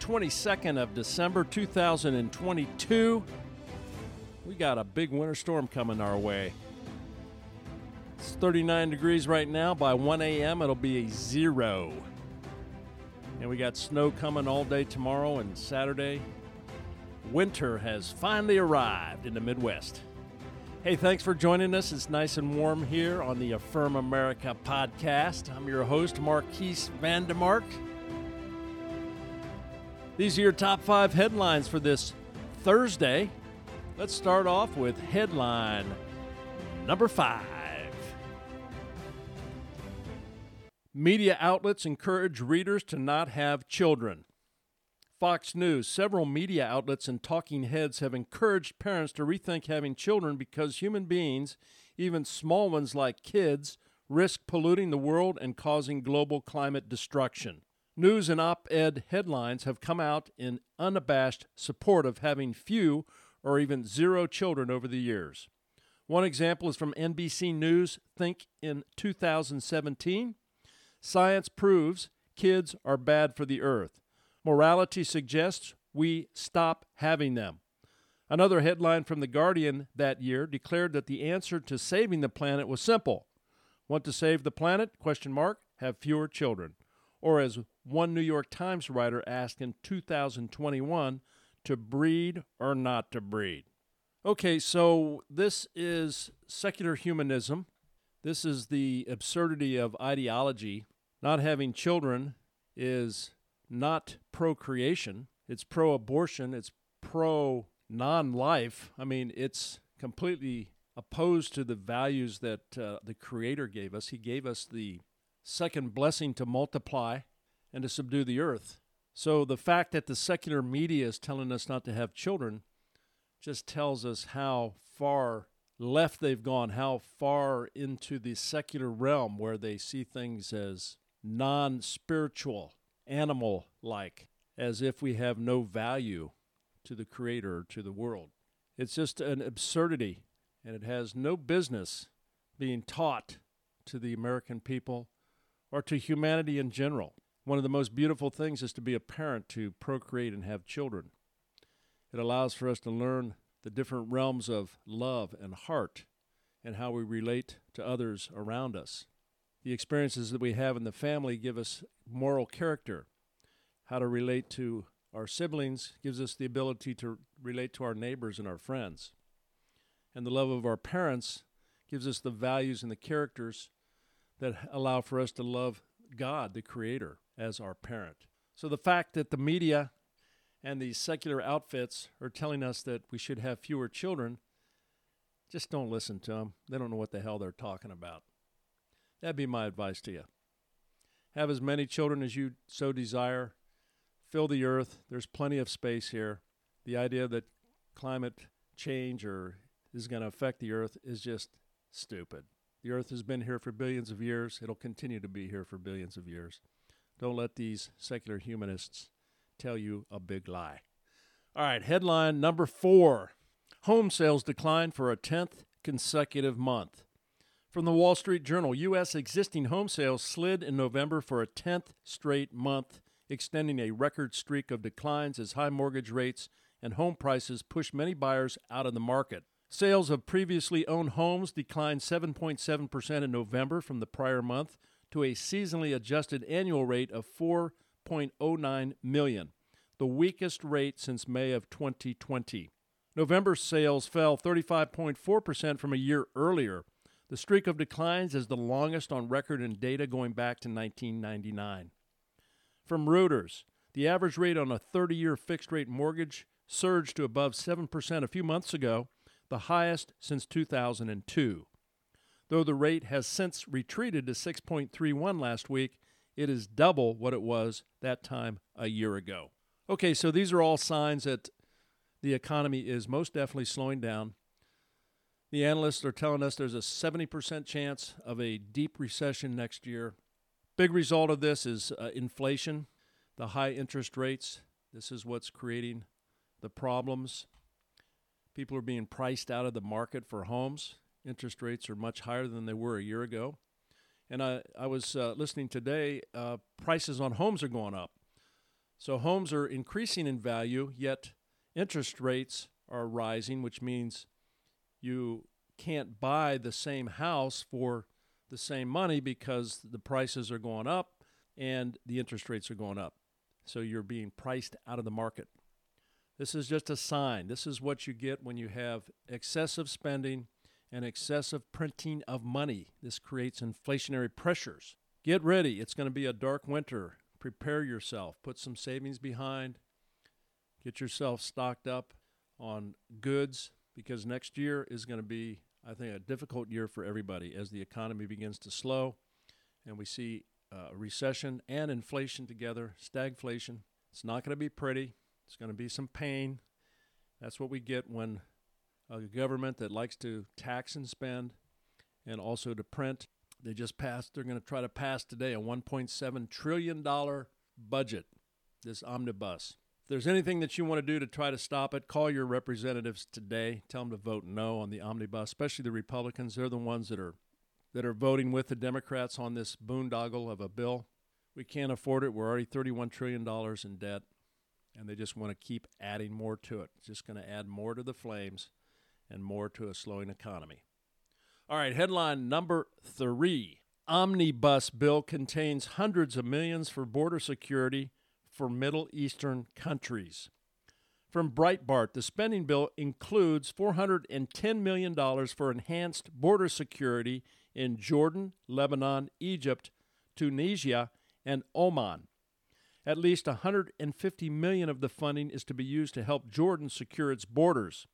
22nd of December 2022. We got a big winter storm coming our way. It's 39 degrees right now. By 1 a.m., it'll be a zero. And we got snow coming all day tomorrow and Saturday. Winter has finally arrived in the Midwest. Hey, thanks for joining us. It's nice and warm here on the Affirm America podcast. I'm your host, Marquise Vandemark. These are your top five headlines for this Thursday. Let's start off with headline number five. Media outlets encourage readers to not have children. Fox News, several media outlets and talking heads have encouraged parents to rethink having children because human beings, even small ones like kids, risk polluting the world and causing global climate destruction. News and op ed headlines have come out in unabashed support of having few or even zero children over the years. One example is from NBC News Think in 2017. Science proves kids are bad for the earth. Morality suggests we stop having them. Another headline from The Guardian that year declared that the answer to saving the planet was simple. Want to save the planet? Question mark. Have fewer children. Or as one New York Times writer asked in 2021, to breed or not to breed. Okay, so this is secular humanism. This is the absurdity of ideology. Not having children is not procreation, it's pro abortion, it's pro non life. I mean, it's completely opposed to the values that uh, the Creator gave us. He gave us the second blessing to multiply and to subdue the earth. So the fact that the secular media is telling us not to have children just tells us how far left they've gone, how far into the secular realm where they see things as non spiritual animal like, as if we have no value to the Creator, to the world. It's just an absurdity, and it has no business being taught to the American people or to humanity in general. One of the most beautiful things is to be a parent, to procreate and have children. It allows for us to learn the different realms of love and heart and how we relate to others around us. The experiences that we have in the family give us moral character. How to relate to our siblings gives us the ability to relate to our neighbors and our friends. And the love of our parents gives us the values and the characters that allow for us to love God, the Creator, as our parent. So the fact that the media and these secular outfits are telling us that we should have fewer children, just don't listen to them. They don't know what the hell they're talking about. That'd be my advice to you. Have as many children as you so desire. Fill the earth. There's plenty of space here. The idea that climate change or is going to affect the earth is just stupid. The earth has been here for billions of years. It'll continue to be here for billions of years. Don't let these secular humanists tell you a big lie. All right, headline number four Home sales declined for a 10th consecutive month. From the Wall Street Journal, U.S. existing home sales slid in November for a 10th straight month, extending a record streak of declines as high mortgage rates and home prices pushed many buyers out of the market. Sales of previously owned homes declined 7.7% in November from the prior month to a seasonally adjusted annual rate of 4.09 million, the weakest rate since May of 2020. November sales fell 35.4% from a year earlier. The streak of declines is the longest on record in data going back to 1999. From Reuters, the average rate on a 30 year fixed rate mortgage surged to above 7% a few months ago, the highest since 2002. Though the rate has since retreated to 6.31 last week, it is double what it was that time a year ago. Okay, so these are all signs that the economy is most definitely slowing down. The analysts are telling us there's a 70% chance of a deep recession next year. Big result of this is uh, inflation, the high interest rates. This is what's creating the problems. People are being priced out of the market for homes. Interest rates are much higher than they were a year ago. And I, I was uh, listening today, uh, prices on homes are going up. So homes are increasing in value, yet interest rates are rising, which means you can't buy the same house for the same money because the prices are going up and the interest rates are going up. So you're being priced out of the market. This is just a sign. This is what you get when you have excessive spending and excessive printing of money. This creates inflationary pressures. Get ready. It's going to be a dark winter. Prepare yourself. Put some savings behind. Get yourself stocked up on goods because next year is going to be, I think, a difficult year for everybody as the economy begins to slow and we see uh, recession and inflation together, stagflation. It's not going to be pretty. It's going to be some pain. That's what we get when a government that likes to tax and spend and also to print. They just passed, they're going to try to pass today a $1.7 trillion budget, this omnibus. If there's anything that you want to do to try to stop it, call your representatives today. Tell them to vote no on the omnibus, especially the Republicans. They're the ones that are that are voting with the Democrats on this boondoggle of a bill. We can't afford it. We're already $31 trillion in debt, and they just want to keep adding more to it. It's just going to add more to the flames and more to a slowing economy. All right, headline number three Omnibus bill contains hundreds of millions for border security for Middle Eastern countries. From Breitbart, the spending bill includes $410 million for enhanced border security in Jordan, Lebanon, Egypt, Tunisia, and Oman. At least 150 million of the funding is to be used to help Jordan secure its borders.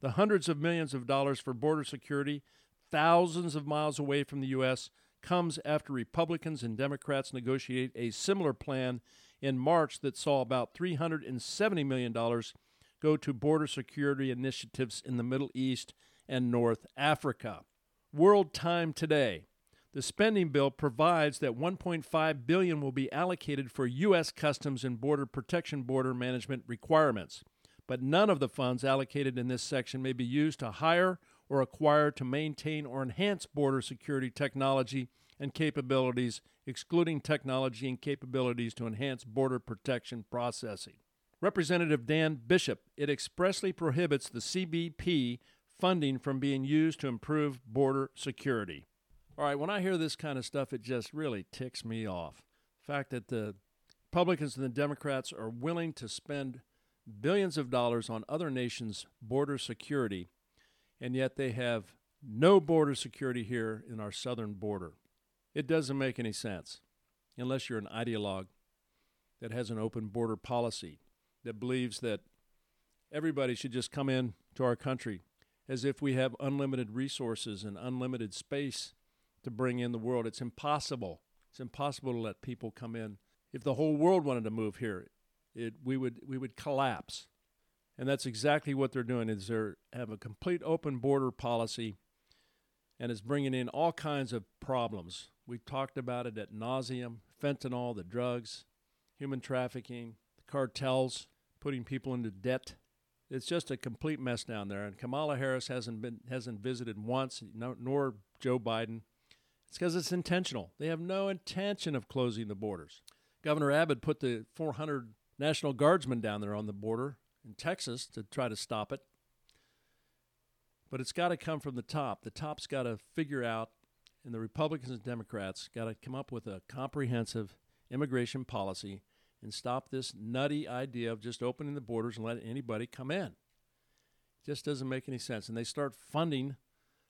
The hundreds of millions of dollars for border security, thousands of miles away from the U.S., comes after Republicans and Democrats negotiate a similar plan in March that saw about $370 million go to border security initiatives in the Middle East and North Africa. World Time Today. The spending bill provides that 1.5 billion will be allocated for US Customs and Border Protection border management requirements but none of the funds allocated in this section may be used to hire or acquire to maintain or enhance border security technology and capabilities, excluding technology and capabilities to enhance border protection processing. Representative Dan Bishop, it expressly prohibits the CBP funding from being used to improve border security. All right, when I hear this kind of stuff, it just really ticks me off. The fact that the Republicans and the Democrats are willing to spend billions of dollars on other nations' border security, and yet they have no border security here in our southern border. It doesn't make any sense unless you're an ideologue that has an open border policy that believes that everybody should just come in to our country as if we have unlimited resources and unlimited space to bring in the world. It's impossible. It's impossible to let people come in. If the whole world wanted to move here, it, we would we would collapse. And that's exactly what they're doing. Is they have a complete open border policy, and it's bringing in all kinds of problems. We've talked about it at nauseum: fentanyl, the drugs, human trafficking, the cartels, putting people into debt. It's just a complete mess down there. And Kamala Harris hasn't been hasn't visited once, nor Joe Biden. It's because it's intentional. They have no intention of closing the borders. Governor Abbott put the 400 National Guardsmen down there on the border in Texas to try to stop it. But it's got to come from the top. The top's got to figure out, and the Republicans and Democrats got to come up with a comprehensive immigration policy and stop this nutty idea of just opening the borders and letting anybody come in. It just doesn't make any sense. And they start funding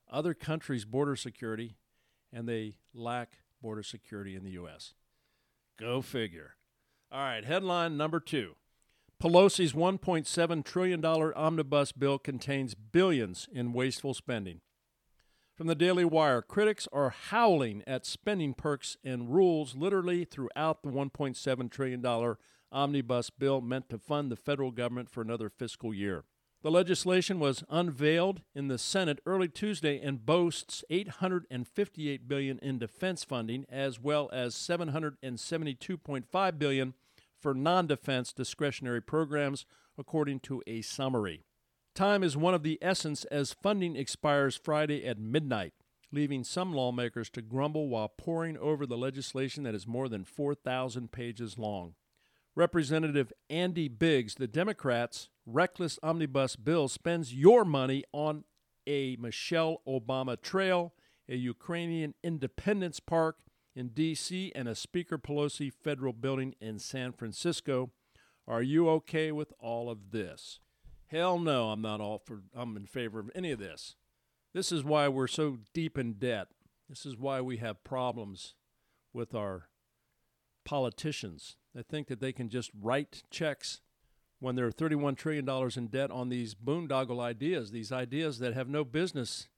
other countries' border security, and they lack border security in the U.S. Go figure. All right, headline number two Pelosi's $1.7 trillion omnibus bill contains billions in wasteful spending. From the Daily Wire, critics are howling at spending perks and rules literally throughout the $1.7 trillion omnibus bill meant to fund the federal government for another fiscal year. The legislation was unveiled in the Senate early Tuesday and boasts 858 billion in defense funding as well as 772.5 billion for non-defense discretionary programs according to a summary. Time is one of the essence as funding expires Friday at midnight, leaving some lawmakers to grumble while poring over the legislation that is more than 4,000 pages long. Representative Andy Biggs, the Democrats' reckless omnibus bill spends your money on a Michelle Obama trail, a Ukrainian independence park in D.C., and a Speaker Pelosi federal building in San Francisco. Are you okay with all of this? Hell no, I'm not all for I'm in favor of any of this. This is why we're so deep in debt. This is why we have problems with our politicians that think that they can just write checks when they're $31 trillion in debt on these boondoggle ideas, these ideas that have no business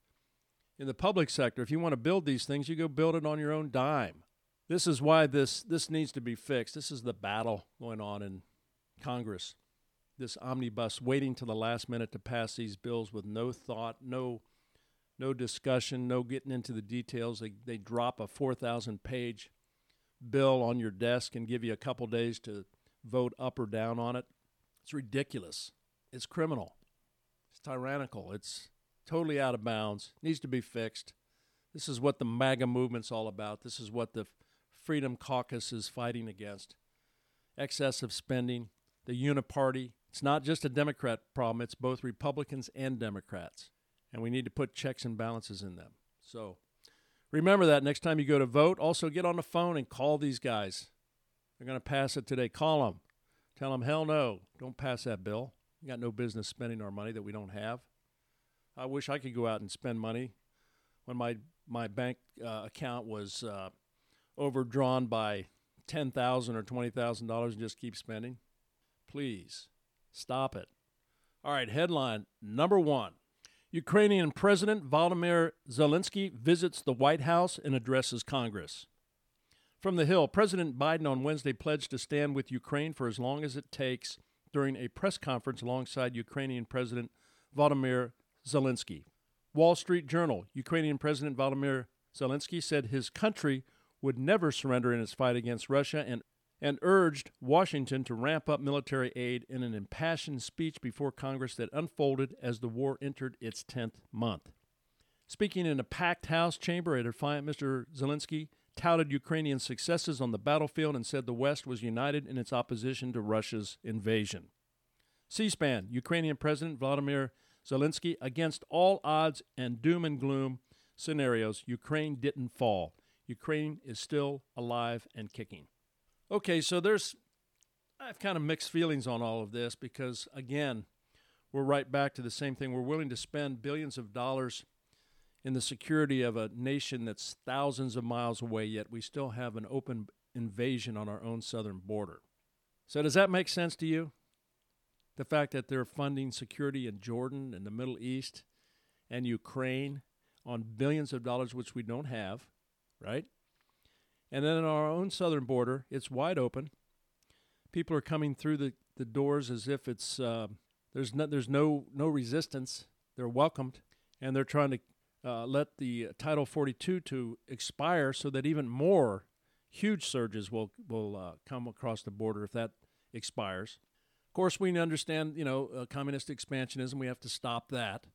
in the public sector. If you want to build these things, you go build it on your own dime. This is why this, this needs to be fixed. This is the battle going on in Congress. This omnibus waiting to the last minute to pass these bills with no thought, no no discussion, no getting into the details. They, they drop a 4,000 page bill on your desk and give you a couple days to vote up or down on it. It's ridiculous. It's criminal. It's tyrannical. It's totally out of bounds. Needs to be fixed. This is what the MAGA movement's all about. This is what the Freedom Caucus is fighting against. Excessive spending, the uniparty. It's not just a Democrat problem, it's both Republicans and Democrats. And we need to put checks and balances in them. So, Remember that next time you go to vote. Also, get on the phone and call these guys. They're going to pass it today. Call them. Tell them, hell no, don't pass that bill. You got no business spending our money that we don't have. I wish I could go out and spend money when my my bank uh, account was uh, overdrawn by ten thousand or twenty thousand dollars and just keep spending. Please stop it. All right, headline number one. Ukrainian President Volodymyr Zelensky visits the White House and addresses Congress. From the Hill, President Biden on Wednesday pledged to stand with Ukraine for as long as it takes during a press conference alongside Ukrainian President Volodymyr Zelensky. Wall Street Journal Ukrainian President Volodymyr Zelensky said his country would never surrender in its fight against Russia and and urged Washington to ramp up military aid in an impassioned speech before Congress that unfolded as the war entered its 10th month. Speaking in a packed House chamber, a defiant Mr. Zelensky touted Ukrainian successes on the battlefield and said the West was united in its opposition to Russia's invasion. C SPAN Ukrainian President Vladimir Zelensky, against all odds and doom and gloom scenarios, Ukraine didn't fall. Ukraine is still alive and kicking. Okay, so there's I have kind of mixed feelings on all of this because again, we're right back to the same thing. We're willing to spend billions of dollars in the security of a nation that's thousands of miles away, yet we still have an open invasion on our own southern border. So, does that make sense to you? The fact that they're funding security in Jordan and the Middle East and Ukraine on billions of dollars, which we don't have, right? And then on our own southern border, it's wide open. People are coming through the, the doors as if it's uh, there's no, there's no no resistance. They're welcomed, and they're trying to uh, let the Title 42 to expire so that even more huge surges will will uh, come across the border if that expires. Of course, we understand you know uh, communist expansionism. We have to stop that.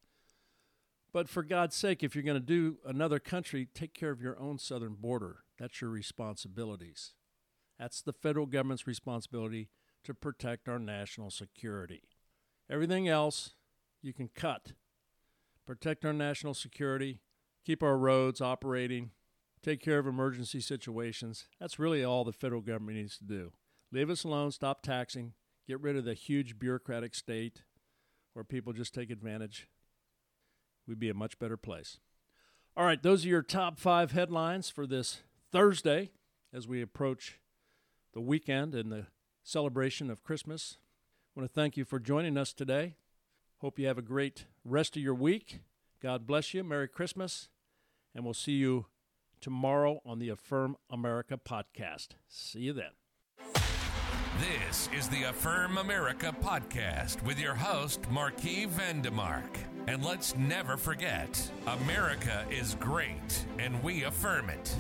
But for God's sake, if you're going to do another country, take care of your own southern border. That's your responsibilities. That's the federal government's responsibility to protect our national security. Everything else you can cut. Protect our national security, keep our roads operating, take care of emergency situations. That's really all the federal government needs to do. Leave us alone, stop taxing, get rid of the huge bureaucratic state where people just take advantage. We'd be a much better place. All right, those are your top five headlines for this Thursday as we approach the weekend and the celebration of Christmas. I want to thank you for joining us today. Hope you have a great rest of your week. God bless you. Merry Christmas. And we'll see you tomorrow on the Affirm America podcast. See you then. This is the Affirm America podcast with your host, Marquis Vandemark. And let's never forget America is great, and we affirm it.